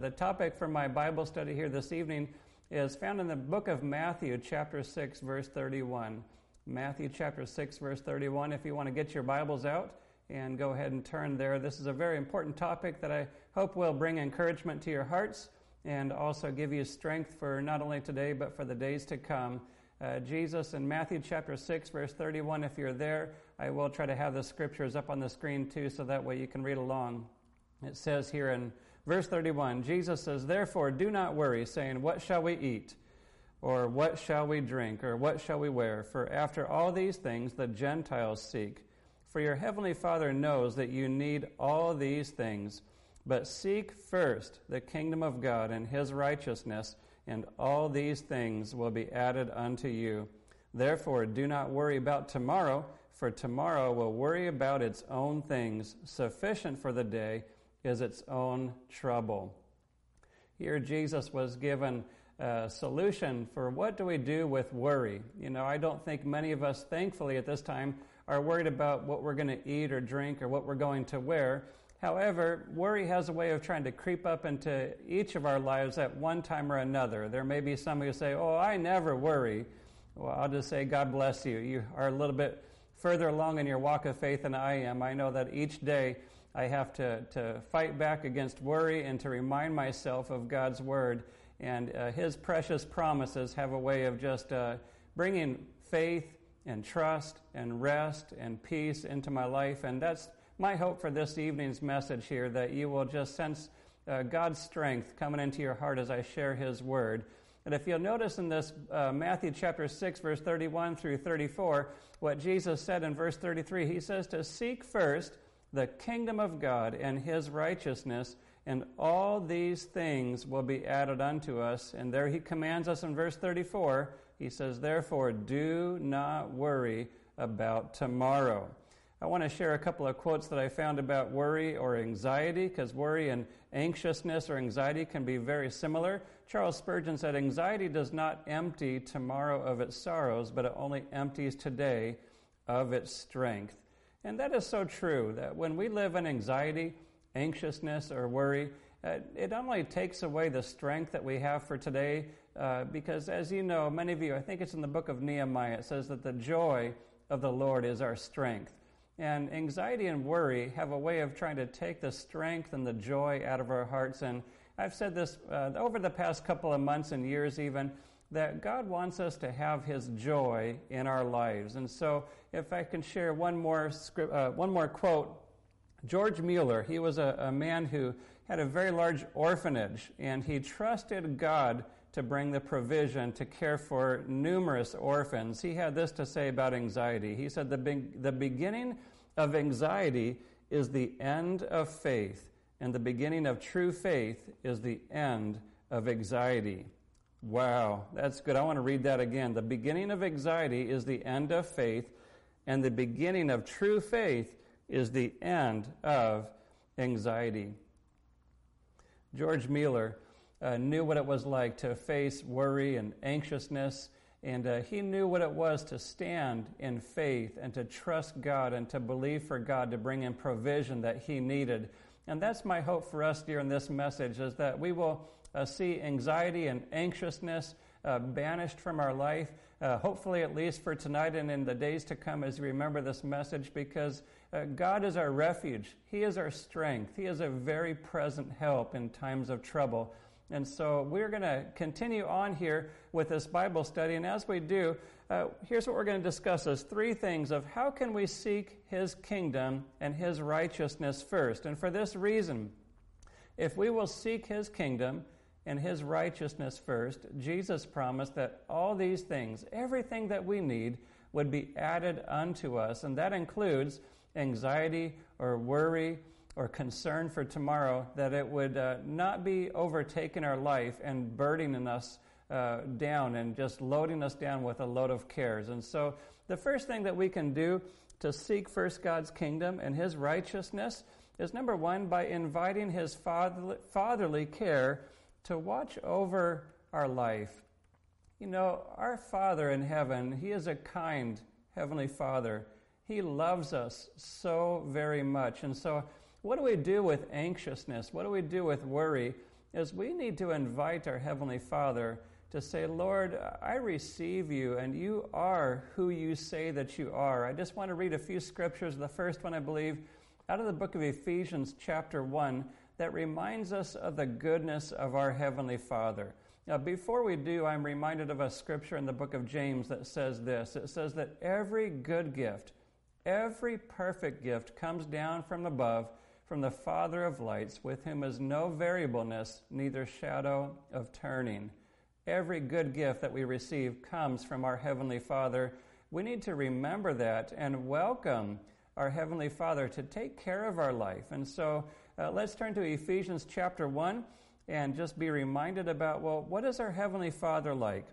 The topic for my Bible study here this evening is found in the book of Matthew, chapter 6, verse 31. Matthew, chapter 6, verse 31. If you want to get your Bibles out and go ahead and turn there, this is a very important topic that I hope will bring encouragement to your hearts and also give you strength for not only today, but for the days to come. Uh, Jesus in Matthew chapter 6, verse 31. If you're there, I will try to have the scriptures up on the screen too, so that way you can read along. It says here in verse 31 Jesus says, Therefore, do not worry, saying, What shall we eat? Or what shall we drink? Or what shall we wear? For after all these things the Gentiles seek. For your heavenly Father knows that you need all these things. But seek first the kingdom of God and his righteousness, and all these things will be added unto you. Therefore, do not worry about tomorrow, for tomorrow will worry about its own things. Sufficient for the day is its own trouble. Here, Jesus was given a solution for what do we do with worry. You know, I don't think many of us, thankfully, at this time, are worried about what we're going to eat or drink or what we're going to wear. However, worry has a way of trying to creep up into each of our lives at one time or another. There may be some who say, Oh, I never worry. Well, I'll just say, God bless you. You are a little bit further along in your walk of faith than I am. I know that each day I have to, to fight back against worry and to remind myself of God's Word. And uh, His precious promises have a way of just uh, bringing faith and trust and rest and peace into my life. And that's my hope for this evening's message here that you will just sense uh, God's strength coming into your heart as I share His Word. And if you'll notice in this uh, Matthew chapter 6, verse 31 through 34, what Jesus said in verse 33, He says to seek first the kingdom of God and his righteousness, and all these things will be added unto us. And there he commands us in verse 34, he says, Therefore, do not worry about tomorrow. I want to share a couple of quotes that I found about worry or anxiety, because worry and anxiousness or anxiety can be very similar. Charles Spurgeon said, Anxiety does not empty tomorrow of its sorrows, but it only empties today of its strength. And that is so true that when we live in anxiety, anxiousness, or worry, uh, it not only takes away the strength that we have for today, uh, because as you know, many of you, I think it's in the book of Nehemiah, it says that the joy of the Lord is our strength. And anxiety and worry have a way of trying to take the strength and the joy out of our hearts. And I've said this uh, over the past couple of months and years, even that God wants us to have His joy in our lives. And so, if I can share one more script, uh, one more quote. George Mueller, he was a, a man who had a very large orphanage, and he trusted God to bring the provision to care for numerous orphans. He had this to say about anxiety. He said, The, be- the beginning of anxiety is the end of faith, and the beginning of true faith is the end of anxiety. Wow, that's good. I want to read that again. The beginning of anxiety is the end of faith, and the beginning of true faith is the end of anxiety. George Mueller uh, knew what it was like to face worry and anxiousness, and uh, he knew what it was to stand in faith and to trust God and to believe for God to bring in provision that he needed. And that's my hope for us during this message is that we will uh, see anxiety and anxiousness uh, banished from our life, uh, hopefully, at least for tonight and in the days to come as we remember this message, because uh, God is our refuge. He is our strength. He is a very present help in times of trouble. And so we're going to continue on here with this Bible study. And as we do, uh, here's what we're going to discuss is three things of how can we seek His kingdom and His righteousness first. And for this reason, if we will seek His kingdom and his righteousness first, Jesus promised that all these things, everything that we need, would be added unto us. And that includes anxiety or worry or concern for tomorrow, that it would uh, not be overtaking our life and burdening us uh, down and just loading us down with a load of cares. And so, the first thing that we can do to seek first God's kingdom and His righteousness is number one, by inviting His fatherly, fatherly care to watch over our life. You know, our Father in heaven, He is a kind Heavenly Father. He loves us so very much. And so, what do we do with anxiousness? What do we do with worry? is we need to invite our Heavenly Father to say, Lord, I receive you, and you are who you say that you are. I just want to read a few scriptures. The first one, I believe, out of the book of Ephesians, chapter 1, that reminds us of the goodness of our Heavenly Father. Now, before we do, I'm reminded of a scripture in the book of James that says this it says that every good gift, every perfect gift comes down from above, from the Father of lights, with whom is no variableness, neither shadow of turning. Every good gift that we receive comes from our Heavenly Father. We need to remember that and welcome our Heavenly Father to take care of our life. And so uh, let's turn to Ephesians chapter 1 and just be reminded about well, what is our Heavenly Father like?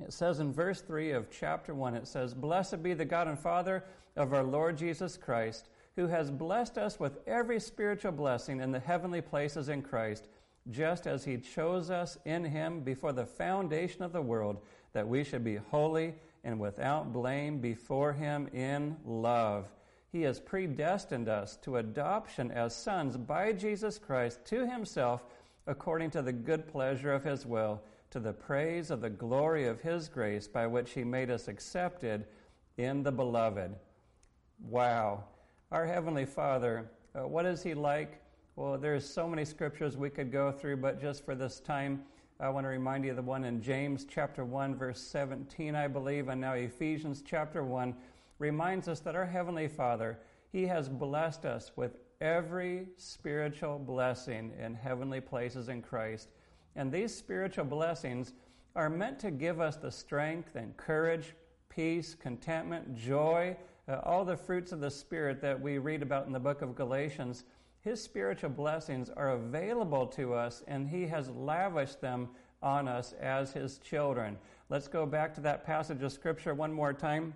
It says in verse 3 of chapter 1, it says, Blessed be the God and Father of our Lord Jesus Christ, who has blessed us with every spiritual blessing in the heavenly places in Christ just as he chose us in him before the foundation of the world, that we should be holy and without blame before him in love. He has predestined us to adoption as sons by Jesus Christ to himself according to the good pleasure of his will, to the praise of the glory of his grace by which he made us accepted in the beloved. Wow. Our Heavenly Father, uh, what is he like? Well, there's so many scriptures we could go through, but just for this time, I want to remind you of the one in James chapter 1, verse 17, I believe, and now Ephesians chapter 1 reminds us that our Heavenly Father, He has blessed us with every spiritual blessing in heavenly places in Christ. And these spiritual blessings are meant to give us the strength and courage, peace, contentment, joy, uh, all the fruits of the Spirit that we read about in the book of Galatians his spiritual blessings are available to us, and He has lavished them on us as His children. Let's go back to that passage of Scripture one more time.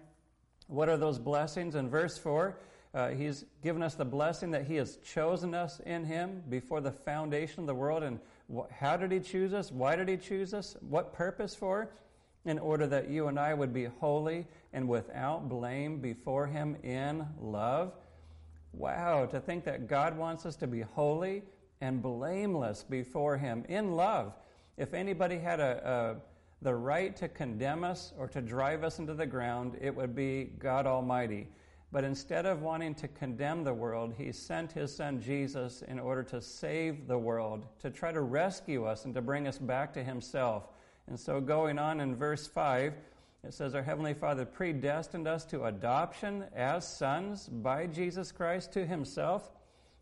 What are those blessings? In verse 4, uh, He's given us the blessing that He has chosen us in Him before the foundation of the world. And wh- how did He choose us? Why did He choose us? What purpose for? In order that you and I would be holy and without blame before Him in love. Wow, to think that God wants us to be holy and blameless before Him in love. If anybody had a, a, the right to condemn us or to drive us into the ground, it would be God Almighty. But instead of wanting to condemn the world, He sent His Son Jesus in order to save the world, to try to rescue us and to bring us back to Himself. And so, going on in verse 5, it says, Our Heavenly Father predestined us to adoption as sons by Jesus Christ to Himself.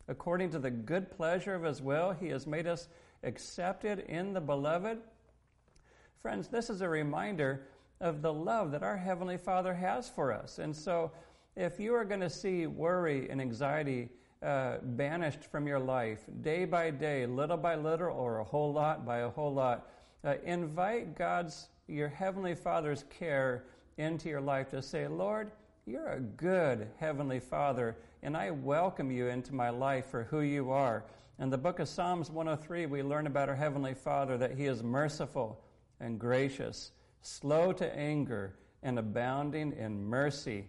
According to the good pleasure of His will, He has made us accepted in the Beloved. Friends, this is a reminder of the love that our Heavenly Father has for us. And so, if you are going to see worry and anxiety uh, banished from your life day by day, little by little, or a whole lot by a whole lot, uh, invite God's your Heavenly Father's care into your life to say, Lord, you're a good Heavenly Father, and I welcome you into my life for who you are. In the book of Psalms 103, we learn about our Heavenly Father that He is merciful and gracious, slow to anger, and abounding in mercy.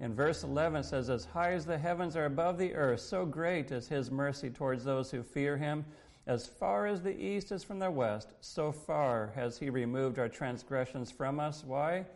In verse 11 says, As high as the heavens are above the earth, so great is His mercy towards those who fear Him. As far as the east is from the west, so far has he removed our transgressions from us. Why?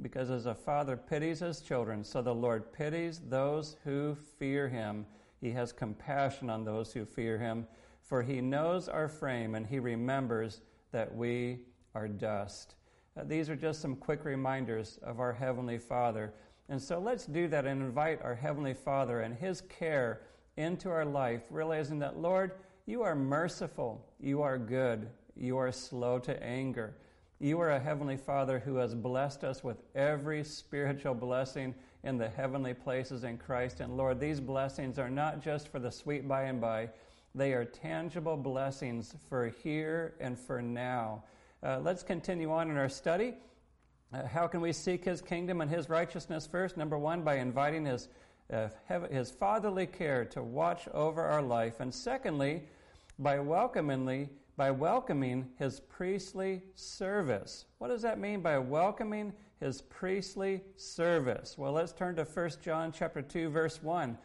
Because as a father pities his children, so the Lord pities those who fear him. He has compassion on those who fear him, for he knows our frame and he remembers that we are dust. Uh, these are just some quick reminders of our Heavenly Father. And so let's do that and invite our Heavenly Father and His care into our life, realizing that, Lord, you are merciful. You are good. You are slow to anger. You are a Heavenly Father who has blessed us with every spiritual blessing in the heavenly places in Christ. And Lord, these blessings are not just for the sweet by and by, they are tangible blessings for here and for now. Uh, let's continue on in our study. Uh, how can we seek His kingdom and His righteousness first? Number one, by inviting His, uh, His fatherly care to watch over our life. And secondly, by welcomingly by welcoming his priestly service. What does that mean by welcoming his priestly service? Well, let's turn to 1 John chapter 2 verse 1.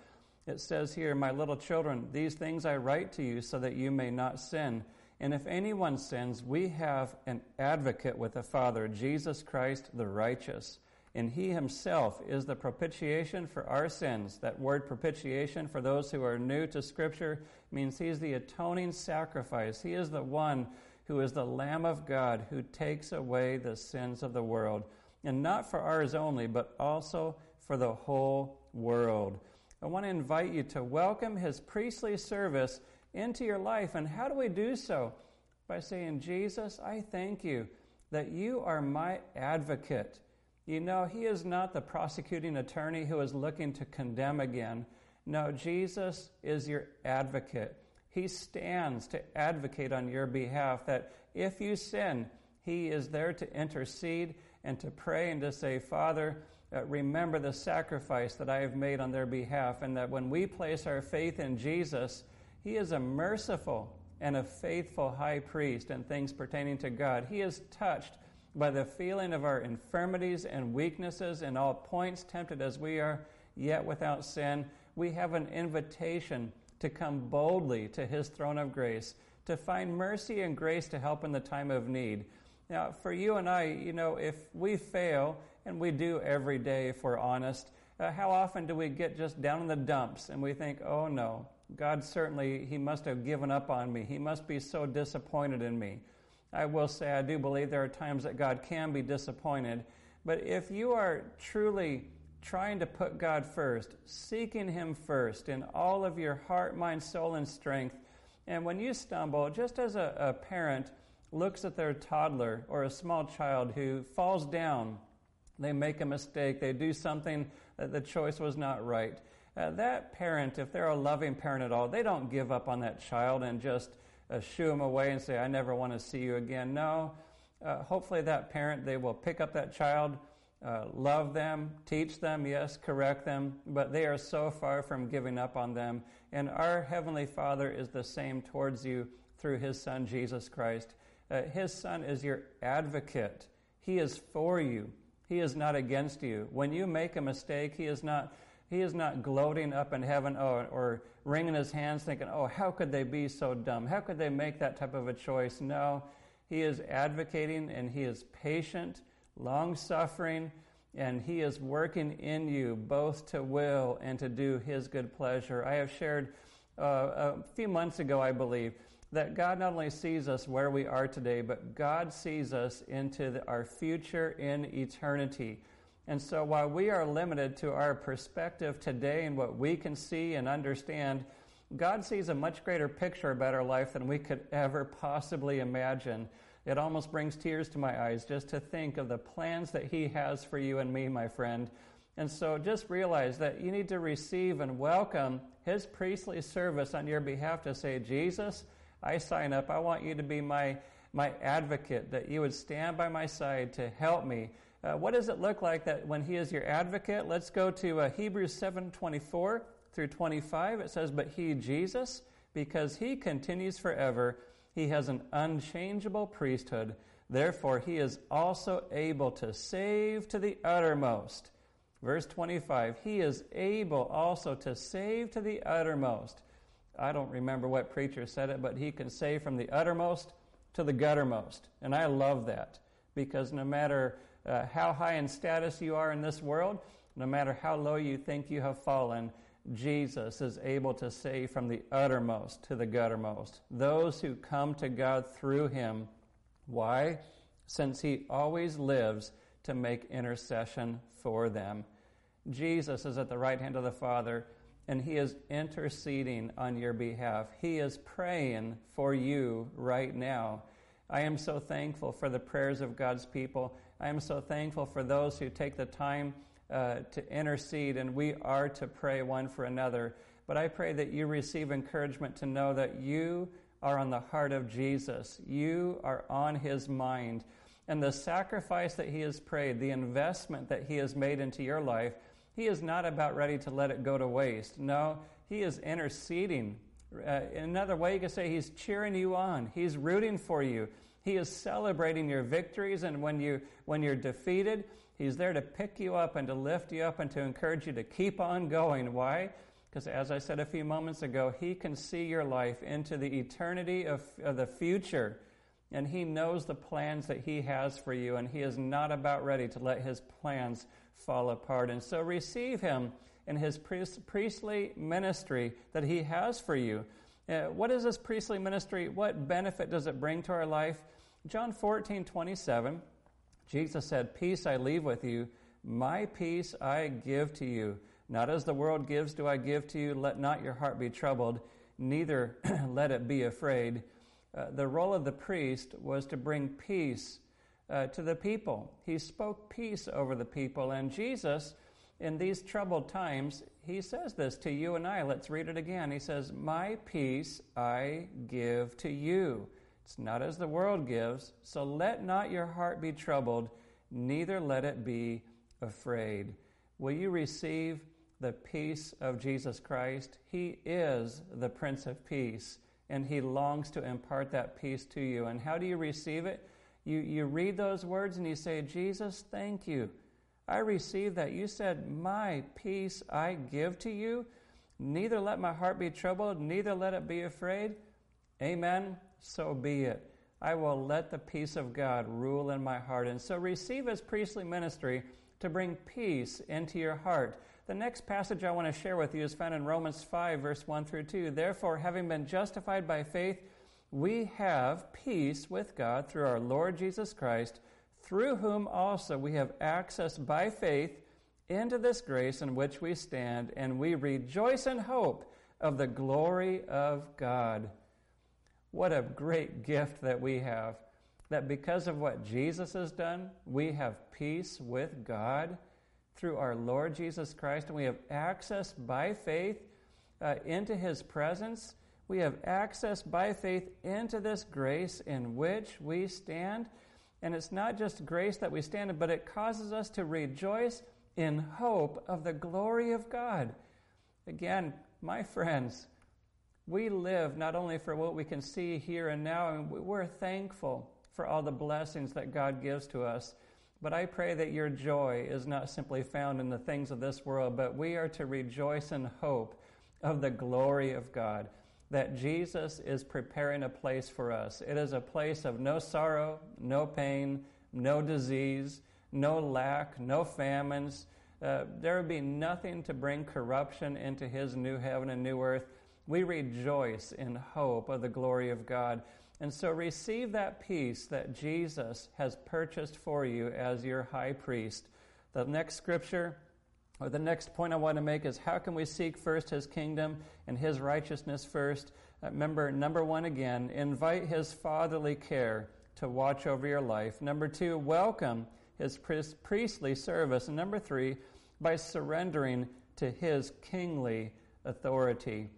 It says here, "My little children, these things I write to you so that you may not sin. And if anyone sins, we have an advocate with the Father, Jesus Christ the righteous. And he himself is the propitiation for our sins. That word propitiation, for those who are new to Scripture, means he's the atoning sacrifice. He is the one who is the Lamb of God who takes away the sins of the world. And not for ours only, but also for the whole world. I want to invite you to welcome his priestly service into your life. And how do we do so? By saying, Jesus, I thank you that you are my advocate. You know, he is not the prosecuting attorney who is looking to condemn again. No, Jesus is your advocate. He stands to advocate on your behalf that if you sin, he is there to intercede and to pray and to say, Father, uh, remember the sacrifice that I have made on their behalf, and that when we place our faith in Jesus, he is a merciful and a faithful high priest in things pertaining to God. He is touched by the feeling of our infirmities and weaknesses in all points, tempted as we are, yet without sin. We have an invitation to come boldly to his throne of grace, to find mercy and grace to help in the time of need. Now, for you and I, you know, if we fail, and we do every day if we're honest, uh, how often do we get just down in the dumps and we think, oh no, God certainly, He must have given up on me. He must be so disappointed in me. I will say, I do believe there are times that God can be disappointed. But if you are truly trying to put God first, seeking Him first in all of your heart, mind, soul, and strength, and when you stumble, just as a, a parent looks at their toddler or a small child who falls down, they make a mistake, they do something that the choice was not right uh, that parent, if they're a loving parent at all, they don't give up on that child and just uh, shoo them away and say, I never want to see you again. No. Uh, hopefully, that parent, they will pick up that child, uh, love them, teach them, yes, correct them, but they are so far from giving up on them. And our Heavenly Father is the same towards you through His Son, Jesus Christ. Uh, his Son is your advocate. He is for you. He is not against you. When you make a mistake, He is not he is not gloating up in heaven or, or wringing his hands thinking, oh, how could they be so dumb? How could they make that type of a choice? No, he is advocating and he is patient, long suffering, and he is working in you both to will and to do his good pleasure. I have shared uh, a few months ago, I believe, that God not only sees us where we are today, but God sees us into the, our future in eternity. And so while we are limited to our perspective today and what we can see and understand, God sees a much greater picture about our life than we could ever possibly imagine. It almost brings tears to my eyes just to think of the plans that He has for you and me, my friend. And so just realize that you need to receive and welcome His priestly service on your behalf to say, Jesus, I sign up. I want you to be my, my advocate, that you would stand by my side to help me uh, what does it look like that when he is your advocate? Let's go to uh, Hebrews 7:24 through 25. It says, "But he, Jesus, because he continues forever, he has an unchangeable priesthood. Therefore, he is also able to save to the uttermost." Verse 25, he is able also to save to the uttermost. I don't remember what preacher said it, but he can save from the uttermost to the guttermost. And I love that because no matter uh, how high in status you are in this world, no matter how low you think you have fallen, Jesus is able to save from the uttermost to the guttermost. Those who come to God through him. Why? Since he always lives to make intercession for them. Jesus is at the right hand of the Father, and he is interceding on your behalf. He is praying for you right now. I am so thankful for the prayers of God's people. I am so thankful for those who take the time uh, to intercede, and we are to pray one for another. But I pray that you receive encouragement to know that you are on the heart of Jesus, you are on his mind. And the sacrifice that he has prayed, the investment that he has made into your life, he is not about ready to let it go to waste. No, he is interceding. Uh, in another way, you could say he's cheering you on, he's rooting for you. He is celebrating your victories, and when, you, when you're defeated, He's there to pick you up and to lift you up and to encourage you to keep on going. Why? Because as I said a few moments ago, He can see your life into the eternity of, of the future. And He knows the plans that He has for you, and He is not about ready to let His plans fall apart. And so receive Him in His priestly ministry that He has for you. Uh, what is this priestly ministry? What benefit does it bring to our life? John 14, 27, Jesus said, Peace I leave with you, my peace I give to you. Not as the world gives, do I give to you. Let not your heart be troubled, neither let it be afraid. Uh, the role of the priest was to bring peace uh, to the people. He spoke peace over the people. And Jesus, in these troubled times, he says this to you and I. Let's read it again. He says, My peace I give to you. It's not as the world gives. So let not your heart be troubled, neither let it be afraid. Will you receive the peace of Jesus Christ. He is the Prince of Peace, and He longs to impart that peace to you. And how do you receive it? You, you read those words and you say, Jesus, thank you. I receive that. You said, My peace I give to you. Neither let my heart be troubled, neither let it be afraid. Amen. So be it. I will let the peace of God rule in my heart. And so receive His priestly ministry to bring peace into your heart. The next passage I want to share with you is found in Romans 5, verse 1 through 2. Therefore, having been justified by faith, we have peace with God through our Lord Jesus Christ, through whom also we have access by faith into this grace in which we stand, and we rejoice in hope of the glory of God. What a great gift that we have. That because of what Jesus has done, we have peace with God through our Lord Jesus Christ, and we have access by faith uh, into His presence. We have access by faith into this grace in which we stand. And it's not just grace that we stand in, but it causes us to rejoice in hope of the glory of God. Again, my friends, we live not only for what we can see here and now, and we're thankful for all the blessings that God gives to us. But I pray that your joy is not simply found in the things of this world, but we are to rejoice in hope of the glory of God, that Jesus is preparing a place for us. It is a place of no sorrow, no pain, no disease, no lack, no famines. Uh, there would be nothing to bring corruption into his new heaven and new earth. We rejoice in hope of the glory of God. And so receive that peace that Jesus has purchased for you as your high priest. The next scripture, or the next point I want to make is how can we seek first his kingdom and his righteousness first? Uh, remember, number one again, invite his fatherly care to watch over your life. Number two, welcome his priestly service. And number three, by surrendering to his kingly authority.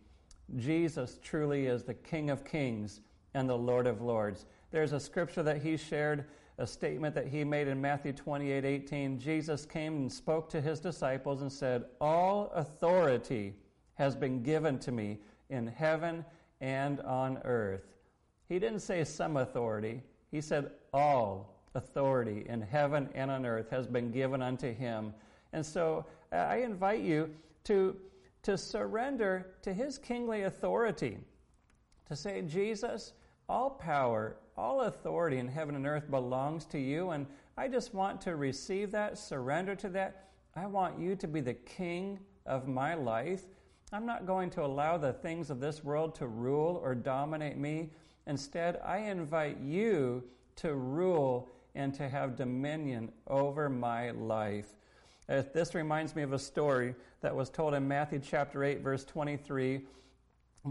Jesus truly is the King of kings and the Lord of Lords. There's a scripture that he shared, a statement that he made in Matthew 28 18. Jesus came and spoke to his disciples and said, All authority has been given to me in heaven and on earth. He didn't say some authority, he said, All authority in heaven and on earth has been given unto him. And so uh, I invite you to, to surrender to his kingly authority, to say, Jesus, all power, all authority in heaven and earth belongs to you, and I just want to receive that, surrender to that. I want you to be the king of my life. I'm not going to allow the things of this world to rule or dominate me. Instead, I invite you to rule and to have dominion over my life. Uh, this reminds me of a story that was told in Matthew chapter 8, verse 23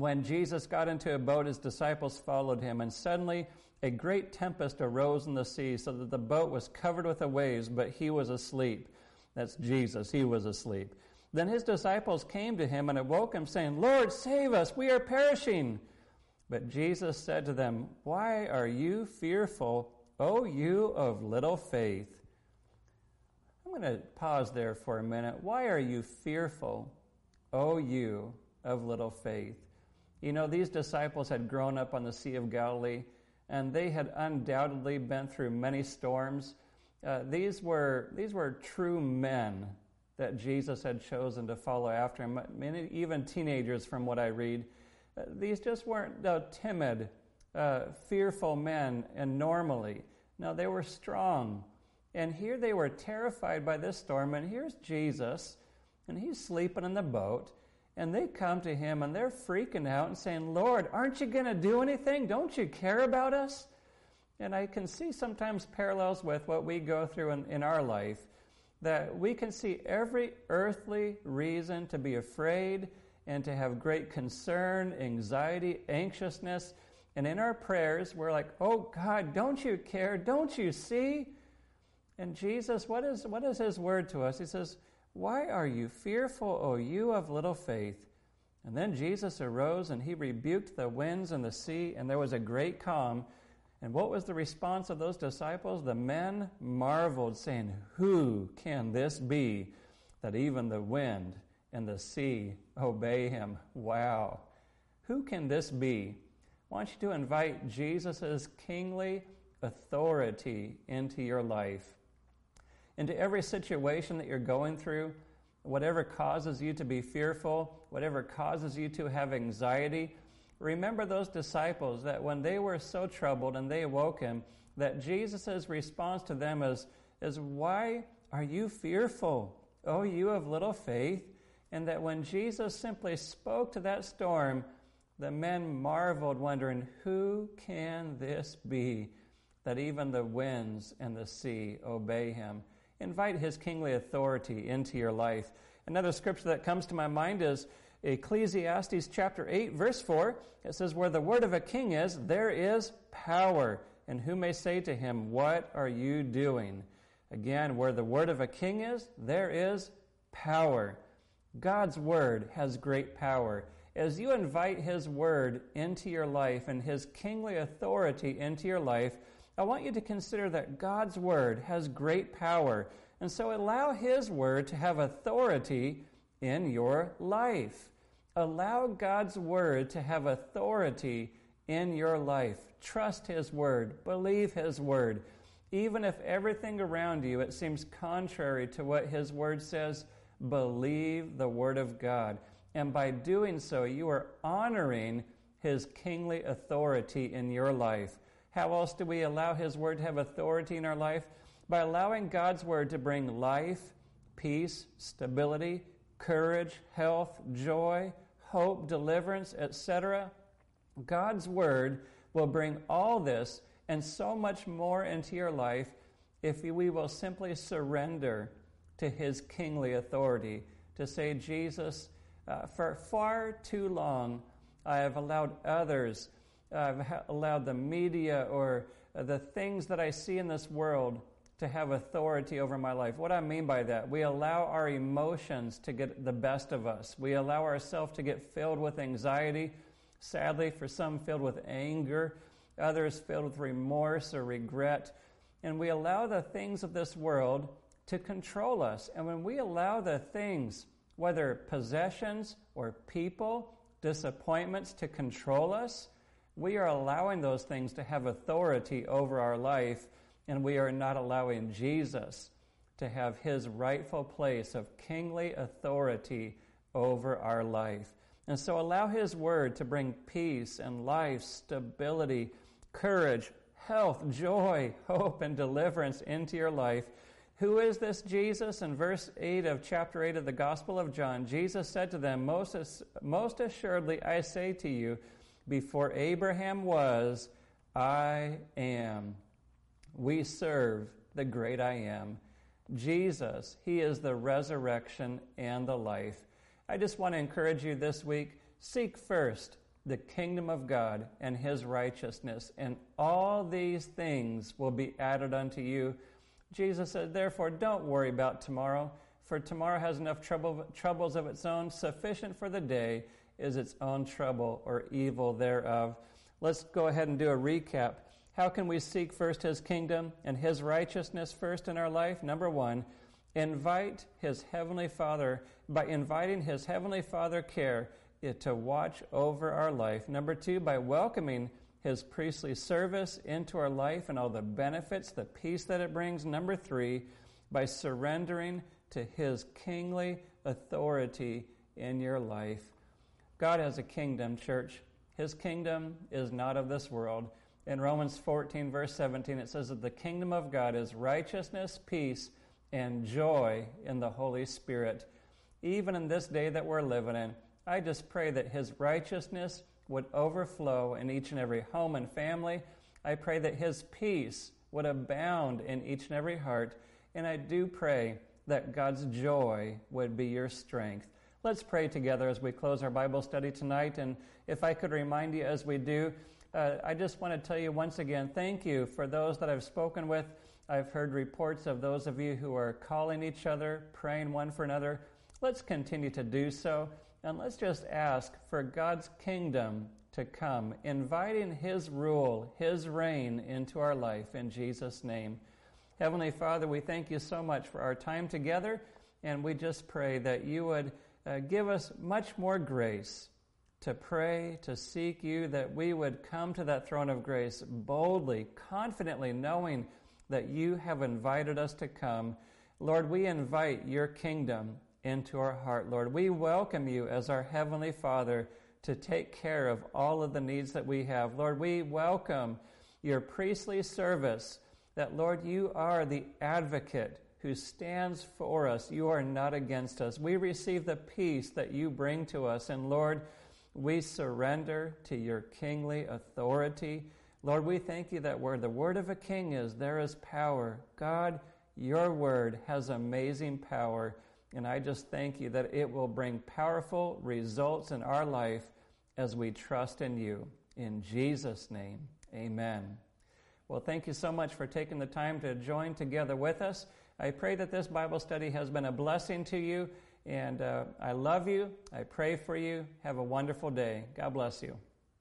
when Jesus got into a boat, his disciples followed him, and suddenly a great tempest arose in the sea, so that the boat was covered with the waves, but he was asleep. That's Jesus, he was asleep. Then his disciples came to him and awoke him, saying, Lord, save us, we are perishing. But Jesus said to them, Why are you fearful, O you of little faith? I'm going to pause there for a minute. Why are you fearful, O you of little faith? You know, these disciples had grown up on the Sea of Galilee, and they had undoubtedly been through many storms. Uh, these, were, these were true men that Jesus had chosen to follow after him. Many, even teenagers, from what I read, uh, these just weren't uh, timid, uh, fearful men, and normally. No, they were strong. And here they were terrified by this storm, and here's Jesus, and he's sleeping in the boat. And they come to him and they're freaking out and saying, Lord, aren't you going to do anything? Don't you care about us? And I can see sometimes parallels with what we go through in, in our life that we can see every earthly reason to be afraid and to have great concern, anxiety, anxiousness. And in our prayers, we're like, oh God, don't you care? Don't you see? And Jesus, what is, what is his word to us? He says, Why are you fearful, O you of little faith? And then Jesus arose and he rebuked the winds and the sea, and there was a great calm. And what was the response of those disciples? The men marveled, saying, Who can this be that even the wind and the sea obey him? Wow. Who can this be? I want you to invite Jesus' kingly authority into your life. Into every situation that you're going through, whatever causes you to be fearful, whatever causes you to have anxiety, Remember those disciples that when they were so troubled and they awoke him, that Jesus' response to them is, is Why are you fearful, O you of little faith? And that when Jesus simply spoke to that storm, the men marveled, wondering, Who can this be that even the winds and the sea obey him? Invite his kingly authority into your life. Another scripture that comes to my mind is Ecclesiastes chapter 8, verse 4, it says, Where the word of a king is, there is power. And who may say to him, What are you doing? Again, where the word of a king is, there is power. God's word has great power. As you invite his word into your life and his kingly authority into your life, I want you to consider that God's word has great power. And so allow his word to have authority in your life. Allow God's Word to have authority in your life. Trust His Word. Believe His Word. Even if everything around you it seems contrary to what His Word says, believe the Word of God. And by doing so, you are honoring His kingly authority in your life. How else do we allow His Word to have authority in our life? By allowing God's Word to bring life, peace, stability, courage, health, joy, hope, deliverance, etc. God's Word will bring all this and so much more into your life if we will simply surrender to His kingly authority. To say, Jesus, uh, for far too long, I have allowed others, I've allowed the media or uh, the things that I see in this world to have authority over my life. What I mean by that, we allow our emotions to get the best of us. We allow ourselves to get filled with anxiety, sadly, for some filled with anger, others filled with remorse or regret. And we allow the things of this world to control us. And when we allow the things, whether possessions or people, disappointments to control us, we are allowing those things to have authority over our life and we are not allowing Jesus to have his rightful place of kingly authority over our life. And so allow his word to bring peace and life, stability, courage, health, joy, hope, and deliverance into your life. Who is this Jesus? In verse 8 of chapter 8 of the Gospel of John, Jesus said to them, Most, most assuredly I say to you, before Abraham was, I am. We serve the great I am. Jesus, He is the resurrection and the life. I just want to encourage you this week seek first the kingdom of God and His righteousness, and all these things will be added unto you. Jesus said, Therefore, don't worry about tomorrow, for tomorrow has enough trouble, troubles of its own. Sufficient for the day is its own trouble or evil thereof. Let's go ahead and do a recap. How can we seek first His kingdom and His righteousness first in our life? Number one, invite His Heavenly Father, by inviting His Heavenly Father care eh, to watch over our life. Number two, by welcoming His priestly service into our life and all the benefits, the peace that it brings. Number three, by surrendering to His kingly authority in your life. God has a kingdom, church. His kingdom is not of this world. In Romans 14, verse 17, it says that the kingdom of God is righteousness, peace, and joy in the Holy Spirit. Even in this day that we're living in, I just pray that His righteousness would overflow in each and every home and family. I pray that His peace would abound in each and every heart. And I do pray that God's joy would be your strength. Let's pray together as we close our Bible study tonight. And if I could remind you as we do, uh, I just want to tell you once again thank you for those that I've spoken with. I've heard reports of those of you who are calling each other, praying one for another. Let's continue to do so. And let's just ask for God's kingdom to come, inviting His rule, His reign into our life in Jesus' name. Heavenly Father, we thank you so much for our time together, and we just pray that you would uh, give us much more grace to pray, to seek you, that we would come to that throne of grace boldly, confidently, knowing that you have invited us to come. Lord, we invite your kingdom into our heart, Lord. We welcome you as our Heavenly Father to take care of all of the needs that we have. Lord, we welcome your priestly service that, Lord, you are the advocate who stands for us. You are not against us. We receive the peace that you bring to us. And Lord, we surrender to your kingly authority. Lord, we thank you that where the word of a king is, there is power. God, your word has amazing power. And I just thank you that it will bring powerful results in our life as we trust in you. In Jesus' name, amen. Well, thank you so much for taking the time to join together with us. I pray that this Bible study has been a blessing to you, and uh, I love you. I pray for you. Have a wonderful day. God bless you.